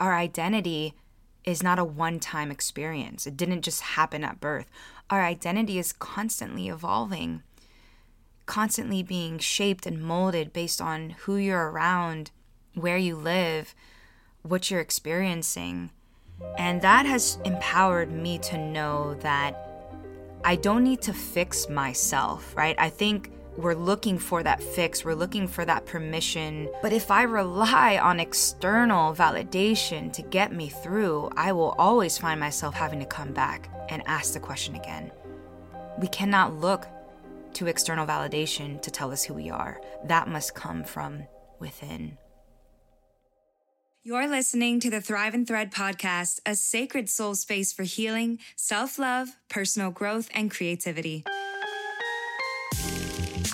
Our identity is not a one time experience, it didn't just happen at birth. Our identity is constantly evolving, constantly being shaped and molded based on who you're around, where you live, what you're experiencing. And that has empowered me to know that I don't need to fix myself, right? I think we're looking for that fix, we're looking for that permission. But if I rely on external validation to get me through, I will always find myself having to come back and ask the question again. We cannot look to external validation to tell us who we are. That must come from within. You're listening to the Thrive and Thread podcast, a sacred soul space for healing, self love, personal growth, and creativity.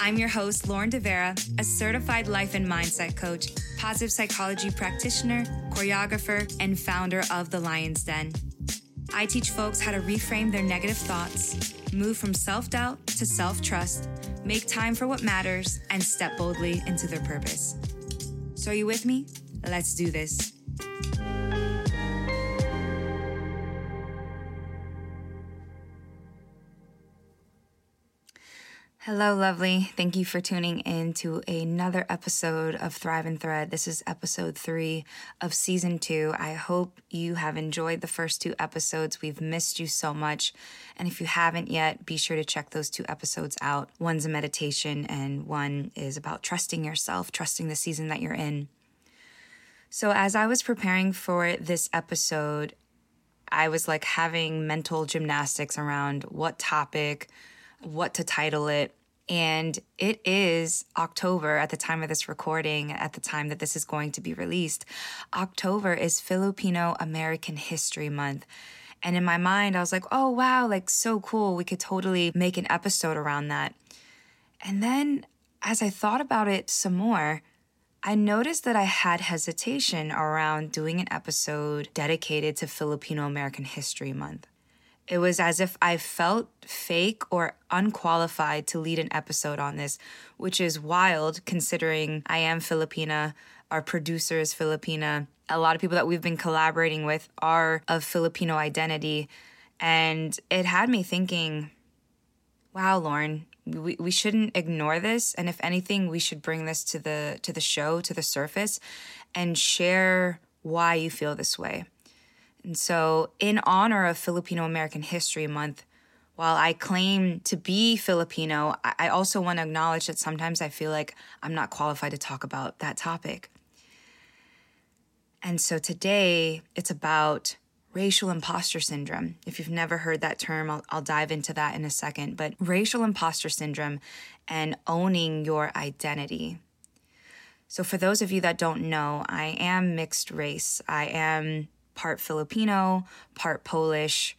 I'm your host, Lauren DeVera, a certified life and mindset coach, positive psychology practitioner, choreographer, and founder of The Lion's Den. I teach folks how to reframe their negative thoughts, move from self doubt to self trust, make time for what matters, and step boldly into their purpose. So, are you with me? Let's do this. Hello, lovely. Thank you for tuning in to another episode of Thrive and Thread. This is episode three of season two. I hope you have enjoyed the first two episodes. We've missed you so much. And if you haven't yet, be sure to check those two episodes out. One's a meditation, and one is about trusting yourself, trusting the season that you're in. So, as I was preparing for this episode, I was like having mental gymnastics around what topic what to title it. And it is October at the time of this recording, at the time that this is going to be released. October is Filipino American History Month. And in my mind, I was like, oh, wow, like so cool. We could totally make an episode around that. And then as I thought about it some more, I noticed that I had hesitation around doing an episode dedicated to Filipino American History Month. It was as if I felt fake or unqualified to lead an episode on this, which is wild considering I am Filipina, our producer is Filipina. A lot of people that we've been collaborating with are of Filipino identity. And it had me thinking, wow, Lauren, we, we shouldn't ignore this. And if anything, we should bring this to the to the show, to the surface, and share why you feel this way. And so, in honor of Filipino American History Month, while I claim to be Filipino, I also want to acknowledge that sometimes I feel like I'm not qualified to talk about that topic. And so today it's about racial imposter syndrome. If you've never heard that term, I'll, I'll, dive into that in a second. But racial imposter syndrome and owning your identity. So, for those of you that don't know, I am mixed race. I am part Filipino, part Polish,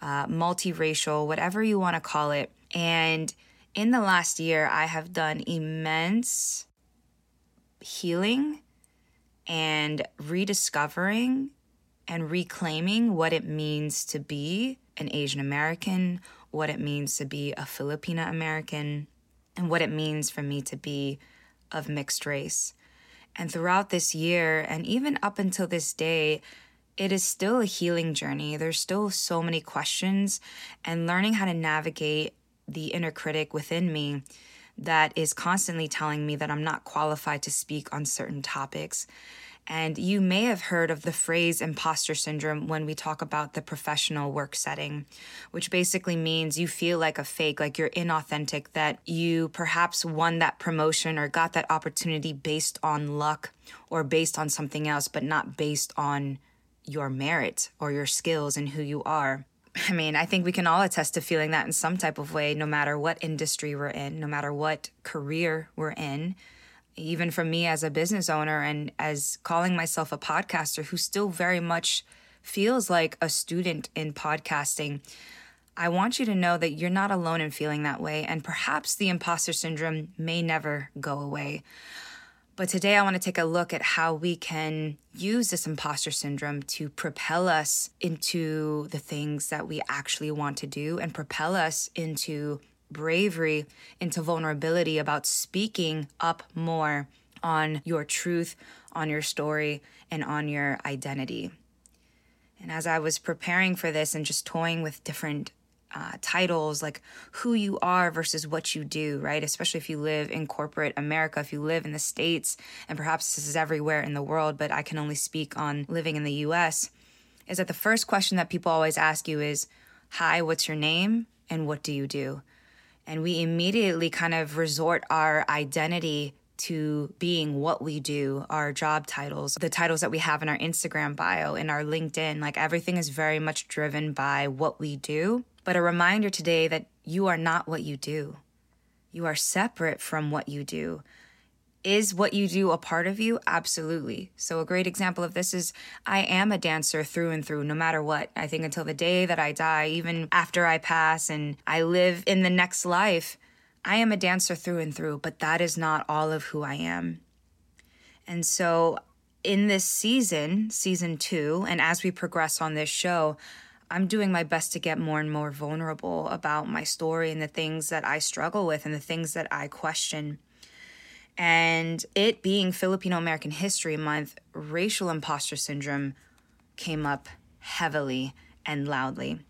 uh, multiracial, whatever you want to call it. And in the last year, I have done immense healing and rediscovering and reclaiming what it means to be an Asian American, what it means to be a Filipina American, and what it means for me to be of mixed race. And throughout this year, and even up until this day, it is still a healing journey. There's still so many questions, and learning how to navigate the inner critic within me that is constantly telling me that I'm not qualified to speak on certain topics. And you may have heard of the phrase imposter syndrome when we talk about the professional work setting, which basically means you feel like a fake, like you're inauthentic, that you perhaps won that promotion or got that opportunity based on luck or based on something else, but not based on your merit or your skills and who you are. I mean, I think we can all attest to feeling that in some type of way, no matter what industry we're in, no matter what career we're in. Even for me as a business owner and as calling myself a podcaster who still very much feels like a student in podcasting, I want you to know that you're not alone in feeling that way. And perhaps the imposter syndrome may never go away. But today I want to take a look at how we can use this imposter syndrome to propel us into the things that we actually want to do and propel us into bravery, into vulnerability about speaking up more on your truth, on your story and on your identity. And as I was preparing for this and just toying with different uh, titles like who you are versus what you do, right? Especially if you live in corporate America, if you live in the States, and perhaps this is everywhere in the world, but I can only speak on living in the US, is that the first question that people always ask you is, Hi, what's your name? And what do you do? And we immediately kind of resort our identity to being what we do, our job titles, the titles that we have in our Instagram bio, in our LinkedIn. Like everything is very much driven by what we do. But a reminder today that you are not what you do. You are separate from what you do. Is what you do a part of you? Absolutely. So, a great example of this is I am a dancer through and through, no matter what. I think until the day that I die, even after I pass and I live in the next life, I am a dancer through and through, but that is not all of who I am. And so, in this season, season two, and as we progress on this show, I'm doing my best to get more and more vulnerable about my story and the things that I struggle with and the things that I question. And it being Filipino American History Month, racial imposter syndrome came up heavily and loudly.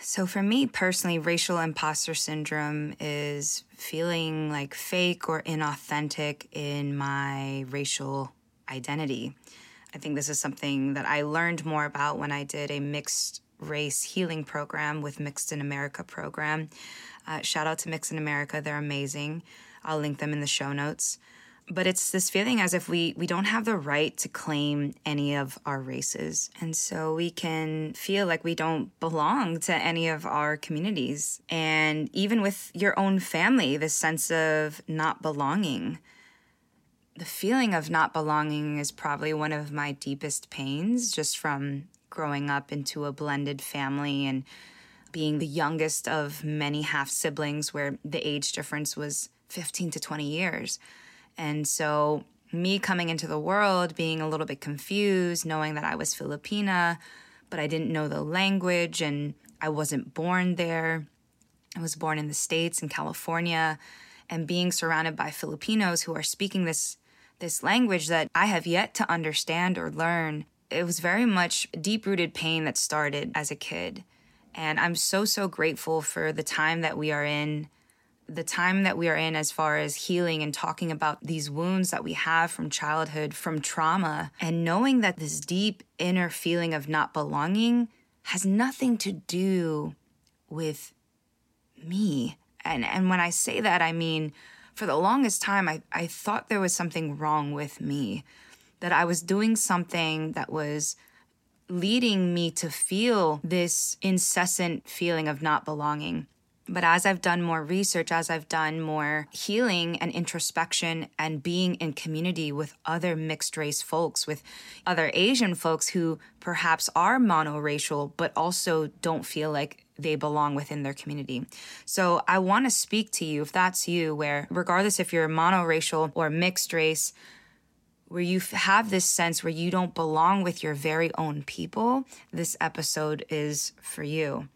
So, for me personally, racial imposter syndrome is feeling like fake or inauthentic in my racial identity. I think this is something that I learned more about when I did a mixed race healing program with Mixed in America program. Uh, shout out to Mixed in America, they're amazing. I'll link them in the show notes but it's this feeling as if we we don't have the right to claim any of our races and so we can feel like we don't belong to any of our communities and even with your own family this sense of not belonging the feeling of not belonging is probably one of my deepest pains just from growing up into a blended family and being the youngest of many half siblings where the age difference was 15 to 20 years and so, me coming into the world, being a little bit confused, knowing that I was Filipina, but I didn't know the language and I wasn't born there. I was born in the States, in California, and being surrounded by Filipinos who are speaking this, this language that I have yet to understand or learn. It was very much deep rooted pain that started as a kid. And I'm so, so grateful for the time that we are in the time that we are in as far as healing and talking about these wounds that we have from childhood, from trauma, and knowing that this deep inner feeling of not belonging has nothing to do with me. And and when I say that, I mean for the longest time I, I thought there was something wrong with me. That I was doing something that was leading me to feel this incessant feeling of not belonging. But as I've done more research, as I've done more healing and introspection and being in community with other mixed race folks, with other Asian folks who perhaps are monoracial, but also don't feel like they belong within their community. So I want to speak to you, if that's you, where regardless if you're monoracial or mixed race, where you have this sense where you don't belong with your very own people, this episode is for you.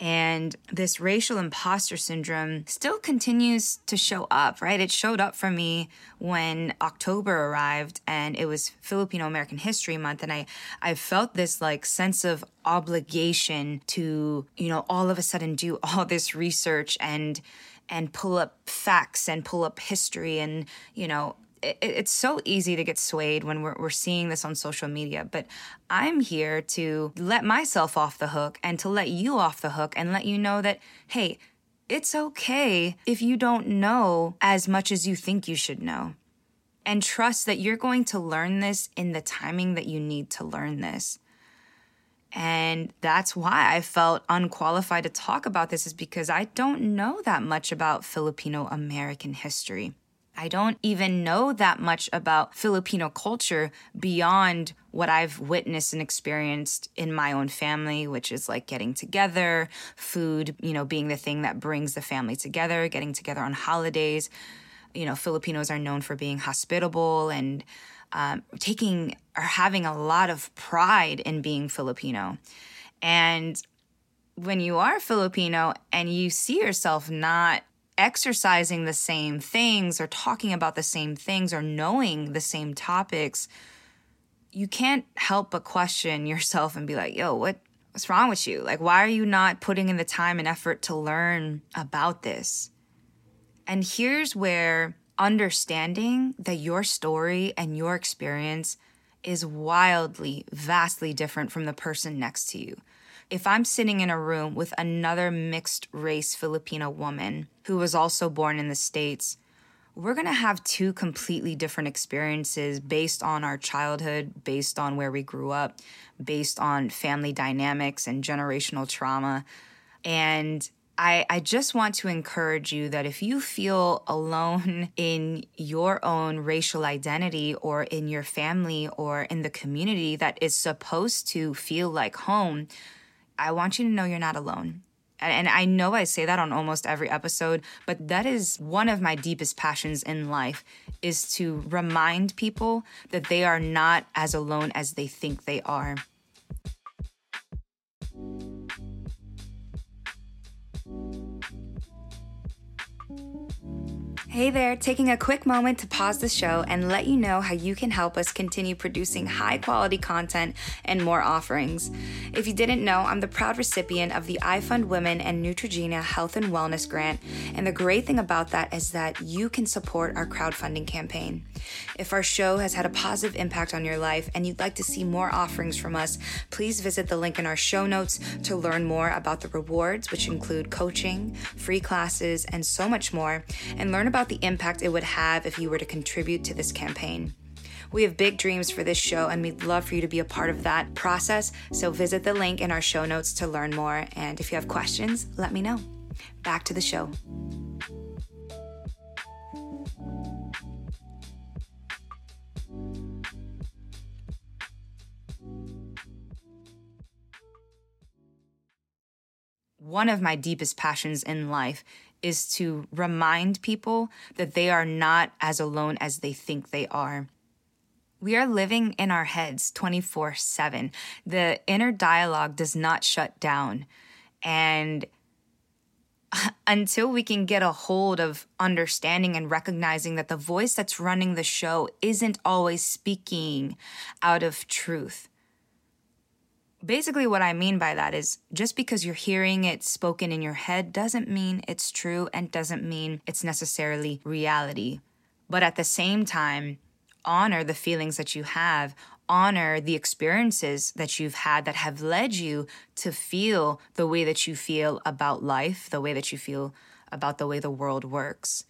And this racial imposter syndrome still continues to show up, right? It showed up for me when October arrived and it was Filipino American History Month. And I, I felt this like sense of obligation to, you know, all of a sudden do all this research and, and pull up facts and pull up history and, you know, it, it's so easy to get swayed when we're, we're seeing this on social media, but I'm here to let myself off the hook and to let you off the hook and let you know that, hey, it's okay if you don't know as much as you think you should know. And trust that you're going to learn this in the timing that you need to learn this. And that's why I felt unqualified to talk about this, is because I don't know that much about Filipino American history. I don't even know that much about Filipino culture beyond what I've witnessed and experienced in my own family, which is like getting together, food, you know, being the thing that brings the family together, getting together on holidays. You know, Filipinos are known for being hospitable and um, taking or having a lot of pride in being Filipino. And when you are Filipino and you see yourself not exercising the same things or talking about the same things or knowing the same topics, you can't help but question yourself and be like, yo, what what's wrong with you? Like why are you not putting in the time and effort to learn about this? And here's where understanding that your story and your experience is wildly, vastly different from the person next to you. If I'm sitting in a room with another mixed race Filipino woman who was also born in the States, we're gonna have two completely different experiences based on our childhood, based on where we grew up, based on family dynamics and generational trauma. And I, I just want to encourage you that if you feel alone in your own racial identity or in your family or in the community that is supposed to feel like home, I want you to know you're not alone. And I know I say that on almost every episode, but that is one of my deepest passions in life is to remind people that they are not as alone as they think they are. Hey there, taking a quick moment to pause the show and let you know how you can help us continue producing high quality content and more offerings. If you didn't know, I'm the proud recipient of the iFund Women and Neutrogena Health and Wellness Grant, and the great thing about that is that you can support our crowdfunding campaign. If our show has had a positive impact on your life and you'd like to see more offerings from us, please visit the link in our show notes to learn more about the rewards, which include coaching, free classes, and so much more, and learn about the impact it would have if you were to contribute to this campaign. We have big dreams for this show, and we'd love for you to be a part of that process. So visit the link in our show notes to learn more. And if you have questions, let me know. Back to the show. One of my deepest passions in life is to remind people that they are not as alone as they think they are. We are living in our heads 24 7. The inner dialogue does not shut down. And until we can get a hold of understanding and recognizing that the voice that's running the show isn't always speaking out of truth, basically what I mean by that is just because you're hearing it spoken in your head doesn't mean it's true and doesn't mean it's necessarily reality. But at the same time, honor the feelings that you have, honor the experiences that you've had that have led you to feel the way that you feel about life, the way that you feel about the way the world works.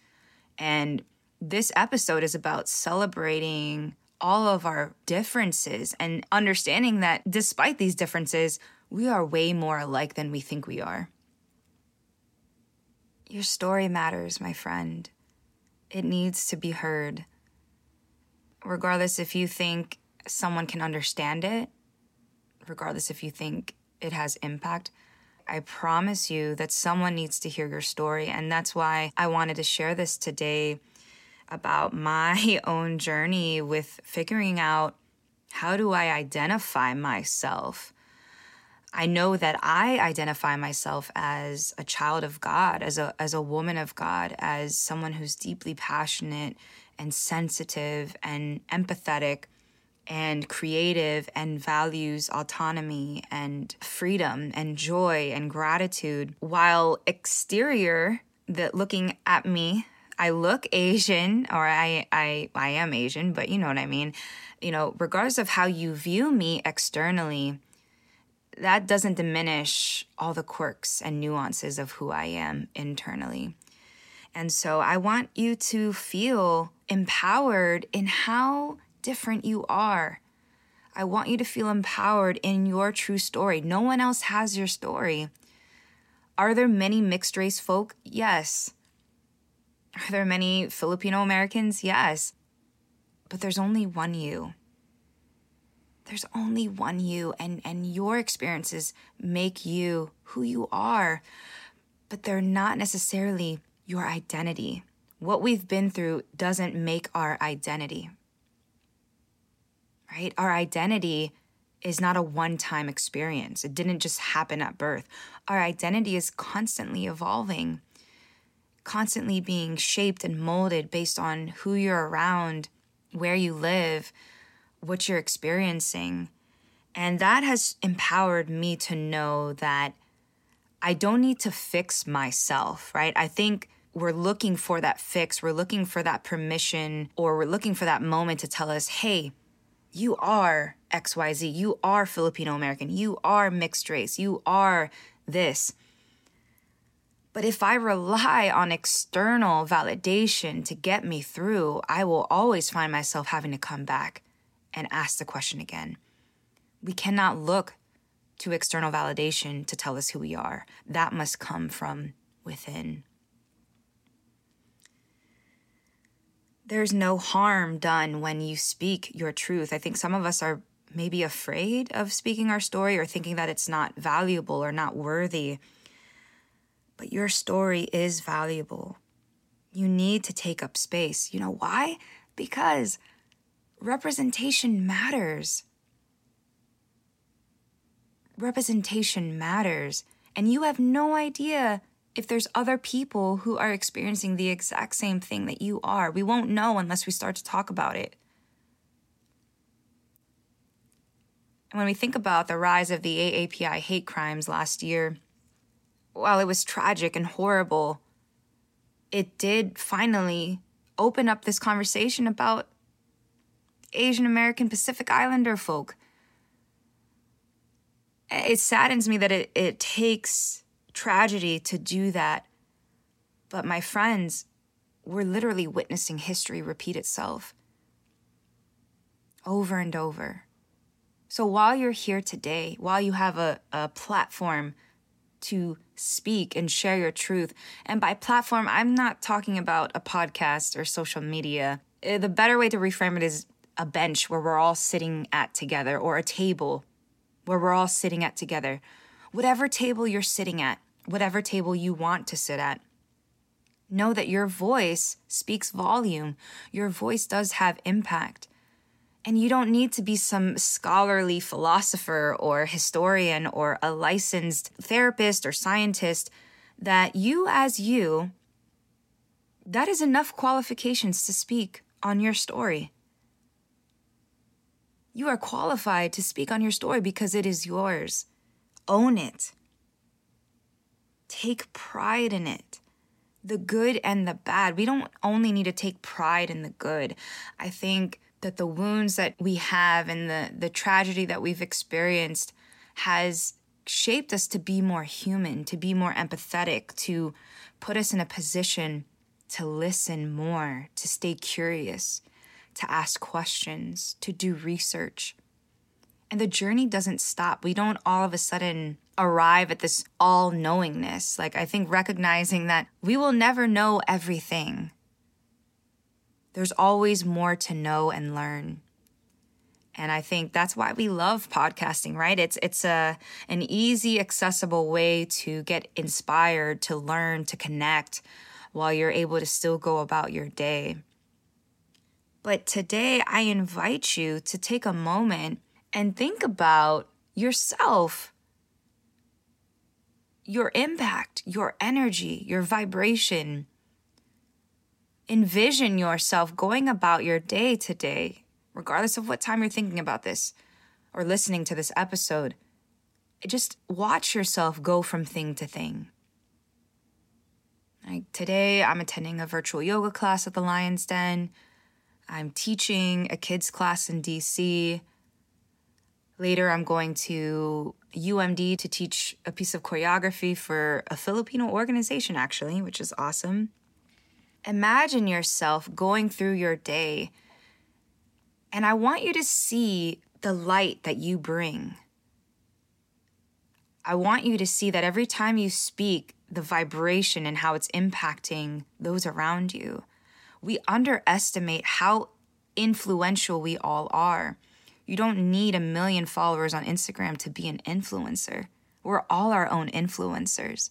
And this episode is about celebrating all of our differences and understanding that despite these differences, we are way more alike than we think we are. Your story matters, my friend. It needs to be heard. Regardless if you think someone can understand it, regardless if you think it has impact, I promise you that someone needs to hear your story. And that's why I wanted to share this today about my own journey with figuring out how do I identify myself. I know that I identify myself as a child of God, as a as a woman of God, as someone who's deeply passionate and sensitive and empathetic and creative and values autonomy and freedom and joy and gratitude while exterior that looking at me I look Asian or I I I am Asian, but you know what I mean. You know, regardless of how you view me externally, that doesn't diminish all the quirks and nuances of who I am internally. And so I want you to feel empowered in how different you are. I want you to feel empowered in your true story. No one else has your story. Are there many mixed race folk? Yes. Are there many Filipino Americans? Yes. But there's only one you. There's only one you, and, and your experiences make you who you are, but they're not necessarily your identity. What we've been through doesn't make our identity. Right? Our identity is not a one time experience, it didn't just happen at birth. Our identity is constantly evolving constantly being shaped and molded based on who you're around, where you live, what you're experiencing. And that has empowered me to know that I don't need to fix myself, right? I think we're looking for that fix, we're looking for that permission, or we're looking for that moment to tell us, hey, you are XYZ, you are Filipino American, you are mixed race, you are this. But if I rely on external validation to get me through, I will always find myself having to come back and ask the question again. We cannot look to external validation to tell us who we are. That must come from within. There's no harm done when you speak your truth. I think some of us are maybe afraid of speaking our story or thinking that it's not valuable or not worthy. But your story is valuable. You need to take up space. You know why? Because representation matters. Representation matters. And you have no idea if there's other people who are experiencing the exact same thing that you are. We won't know unless we start to talk about it. And when we think about the rise of the AAPI hate crimes last year, while it was tragic and horrible, it did finally open up this conversation about Asian American Pacific Islander folk. It saddens me that it, it takes tragedy to do that. But my friends, we're literally witnessing history repeat itself over and over. So while you're here today, while you have a, a platform to speak and share your truth, and by platform, I'm not talking about a podcast or social media. Uh, the better way to reframe it is a bench where we're all sitting at together or a table where we're all sitting at together. Whatever table you're sitting at, whatever table you want to sit at, know that your voice speaks volume. Your voice does have impact. And you don't need to be some scholarly philosopher or historian or a licensed therapist or scientist. That you, as you, that is enough qualifications to speak on your story. You are qualified to speak on your story because it is yours. Own it. Take pride in it. The good and the bad. We don't only need to take pride in the good. I think that the wounds that we have and the, the tragedy that we've experienced has shaped us to be more human, to be more empathetic, to put us in a position to listen more, to stay curious, to ask questions, to do research. And the journey doesn't stop. We don't all of a sudden arrive at this all knowingness. Like, I think recognizing that we will never know everything. There's always more to know and learn. And I think that's why we love podcasting, right? It's it's a an easy, accessible way to get inspired, to learn, to connect while you're able to still go about your day. But today, I invite you to take a moment and think about yourself, your impact, your energy, your vibration. Envision yourself going about your day today, regardless of what time you're thinking about this or listening to this episode. Just watch yourself go from thing to thing. Like today, I'm attending a virtual yoga class at the Lion's Den. I'm teaching a kids class in DC. Later, I'm going to UMD to teach a piece of choreography for a Filipino organization, actually, which is awesome. Imagine yourself going through your day, and I want you to see the light that you bring. I want you to see that every time you speak, the vibration and how it's impacting those around you we underestimate how influential we all are. You don't need a million followers on Instagram to be an influencer. We're all our own influencers.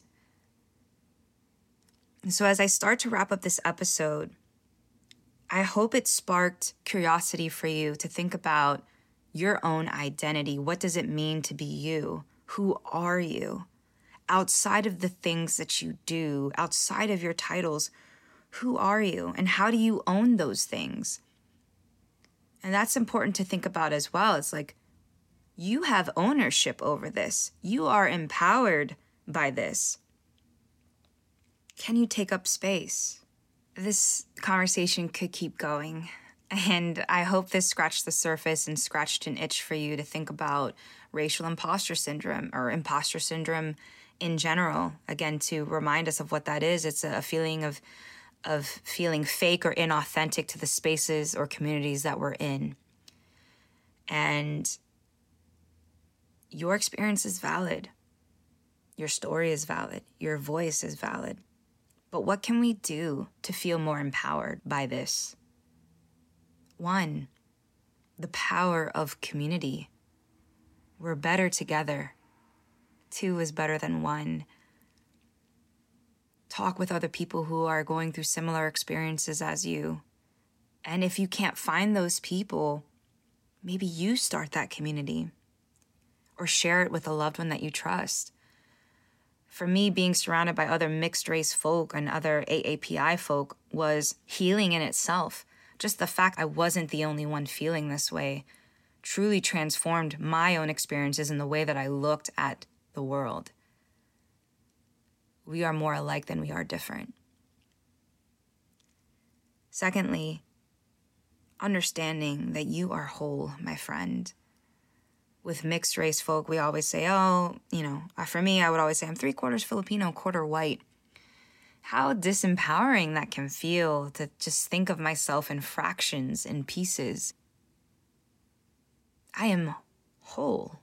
So, as I start to wrap up this episode, I hope it sparked curiosity for you to think about your own identity. What does it mean to be you? Who are you? outside of the things that you do, outside of your titles, who are you and how do you own those things? And that's important to think about as well. It's like you have ownership over this, you are empowered by this. Can you take up space? This conversation could keep going. And I hope this scratched the surface and scratched an itch for you to think about racial imposter syndrome or imposter syndrome in general. Again, to remind us of what that is, it's a feeling of of feeling fake or inauthentic to the spaces or communities that we're in. And your experience is valid. Your story is valid. Your voice is valid. But what can we do to feel more empowered by this? One, the power of community. We're better together. Two is better than one. Talk with other people who are going through similar experiences as you. And if you can't find those people, maybe you start that community or share it with a loved one that you trust. For me, being surrounded by other mixed race folk and other AAPI folk was healing in itself. Just the fact I wasn't the only one feeling this way truly transformed my own experiences and the way that I looked at the world we are more alike than we are different. Secondly, understanding that you are whole, my friend. With mixed race folk, we always say, oh, you know, uh, for me, I would always say, I'm three quarters Filipino, quarter white. How disempowering that can feel to just think of myself in fractions, and pieces. I am whole.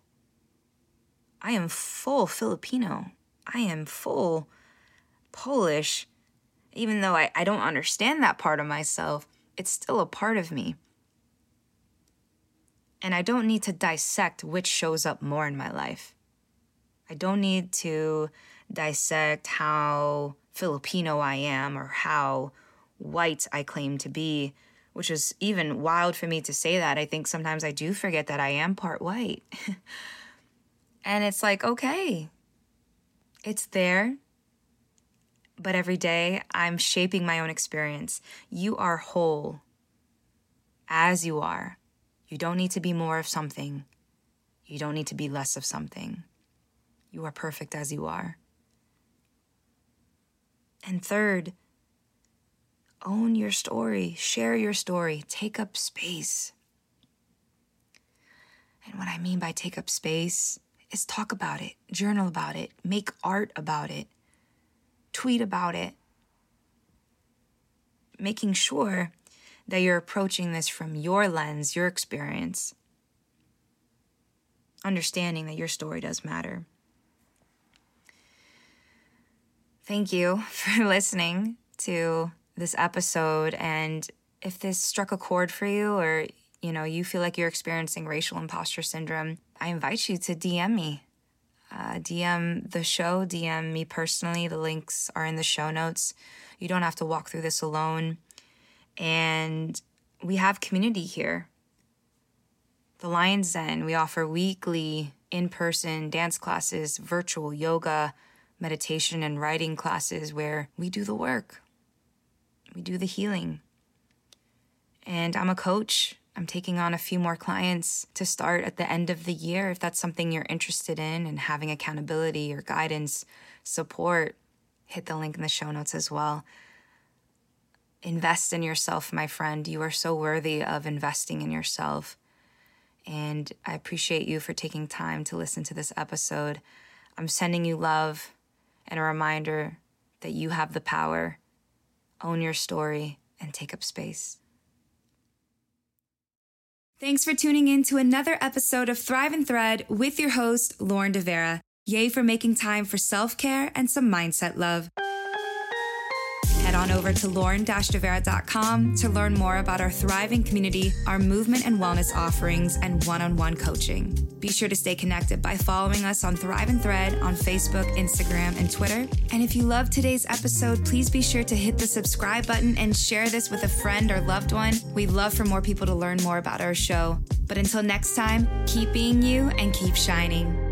I am full Filipino. I am full Polish. Even though I, I don't understand that part of myself, it's still a part of me. And I don't need to dissect which shows up more in my life. I don't need to dissect how Filipino I am or how white I claim to be, which is even wild for me to say that. I think sometimes I do forget that I am part white. and it's like, okay, it's there. But every day I'm shaping my own experience. You are whole as you are. You don't need to be more of something. You don't need to be less of something. You are perfect as you are. And third, own your story, share your story, take up space. And what I mean by take up space is talk about it, journal about it, make art about it, tweet about it. Making sure that you're approaching this from your lens, your experience, understanding that your story does matter. Thank you for listening to this episode. And if this struck a chord for you or you know, you feel like you're experiencing racial imposter syndrome, I invite you to DM me. Uh, DM the show, DM me personally. The links are in the show notes. You don't have to walk through this alone. And we have community here. The Lion's Den, we offer weekly in person dance classes, virtual yoga, meditation, and writing classes where we do the work, we do the healing. And I'm a coach I'm taking on a few more clients to start at the end of the year. If that's something you're interested in and having accountability or guidance, support, hit the link in the show notes as well. Invest in yourself, my friend. You are so worthy of investing in yourself. And I appreciate you for taking time to listen to this episode. I'm sending you love and a reminder that you have the power. Own your story and take up space. Thanks for tuning in to another episode of Thrive and Thread with your host, Lauren DeVera. Yay for making time for self care and some mindset love on over to lauren-devera.com to learn more about our thriving community, our movement and wellness offerings, and one-on-one coaching. Be sure to stay connected by following us on Thrive and Thread on Facebook, Instagram, and Twitter. And if you love today's episode, please be sure to hit the subscribe button and share this with a friend or loved one. We'd love for more people to learn more about our show. But until next time, keep being you and keep shining.